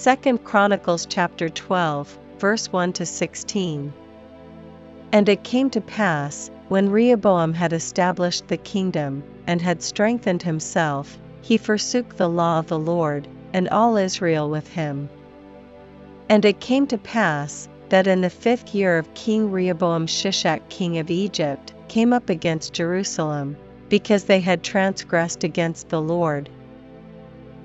2 Chronicles chapter 12, verse 1 to 16. And it came to pass, when Rehoboam had established the kingdom, and had strengthened himself, he forsook the law of the Lord, and all Israel with him. And it came to pass, that in the fifth year of King Rehoboam Shishak king of Egypt came up against Jerusalem, because they had transgressed against the Lord.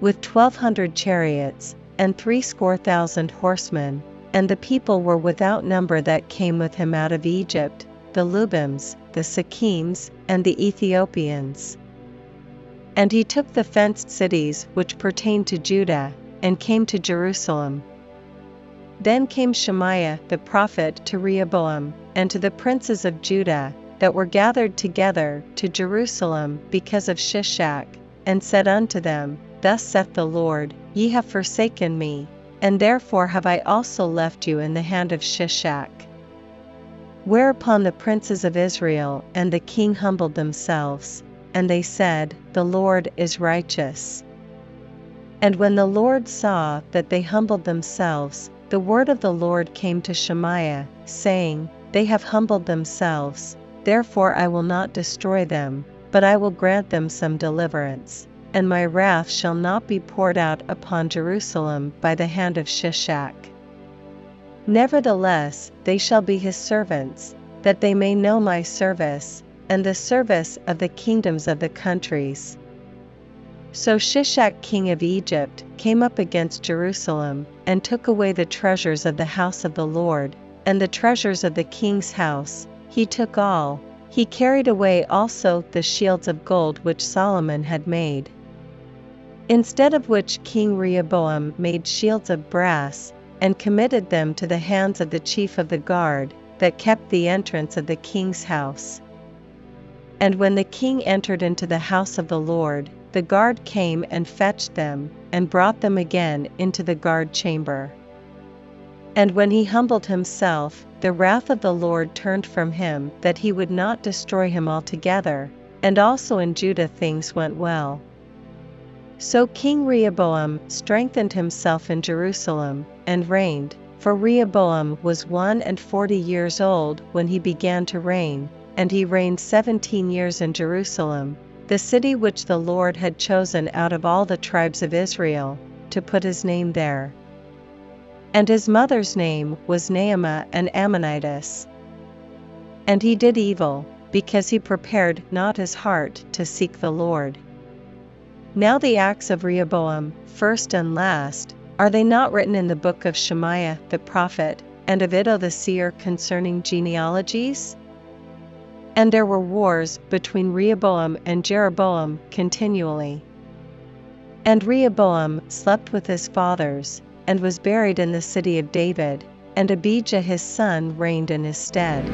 With twelve hundred chariots, and threescore thousand horsemen, and the people were without number that came with him out of Egypt, the Lubims, the Sukkiims, and the Ethiopians. And he took the fenced cities which pertained to Judah, and came to Jerusalem. Then came Shemaiah the prophet to Rehoboam, and to the princes of Judah, that were gathered together to Jerusalem because of Shishak, and said unto them, Thus saith the Lord, Ye have forsaken me, and therefore have I also left you in the hand of Shishak. Whereupon the princes of Israel and the king humbled themselves, and they said, The Lord is righteous. And when the Lord saw that they humbled themselves, the word of the Lord came to Shemaiah, saying, They have humbled themselves, therefore I will not destroy them, but I will grant them some deliverance, and my wrath shall not be poured out upon Jerusalem by the hand of Shishak. Nevertheless, they shall be his servants, that they may know my service, and the service of the kingdoms of the countries. So Shishak king of Egypt came up against Jerusalem, and took away the treasures of the house of the Lord, and the treasures of the king's house, he took all, he carried away also the shields of gold which Solomon had made. Instead of which King Rehoboam made shields of brass, and committed them to the hands of the chief of the guard, that kept the entrance of the king's house. And when the king entered into the house of the Lord, the guard came and fetched them, and brought them again into the guard chamber. And when he humbled himself, the wrath of the Lord turned from him that he would not destroy him altogether, and also in Judah things went well. So King Rehoboam strengthened himself in Jerusalem, and reigned, for Rehoboam was one and forty years old when he began to reign, and he reigned seventeen years in Jerusalem, the city which the Lord had chosen out of all the tribes of Israel, to put his name there. And his mother's name was Naamah an Ammonitess. And he did evil, because he prepared not his heart to seek the Lord. Now the acts of Rehoboam, first and last, are they not written in the book of Shemaiah the prophet, and of Iddo the seer concerning genealogies? And there were wars between Rehoboam and Jeroboam continually. And Rehoboam slept with his fathers, and was buried in the city of David, and Abijah his son reigned in his stead.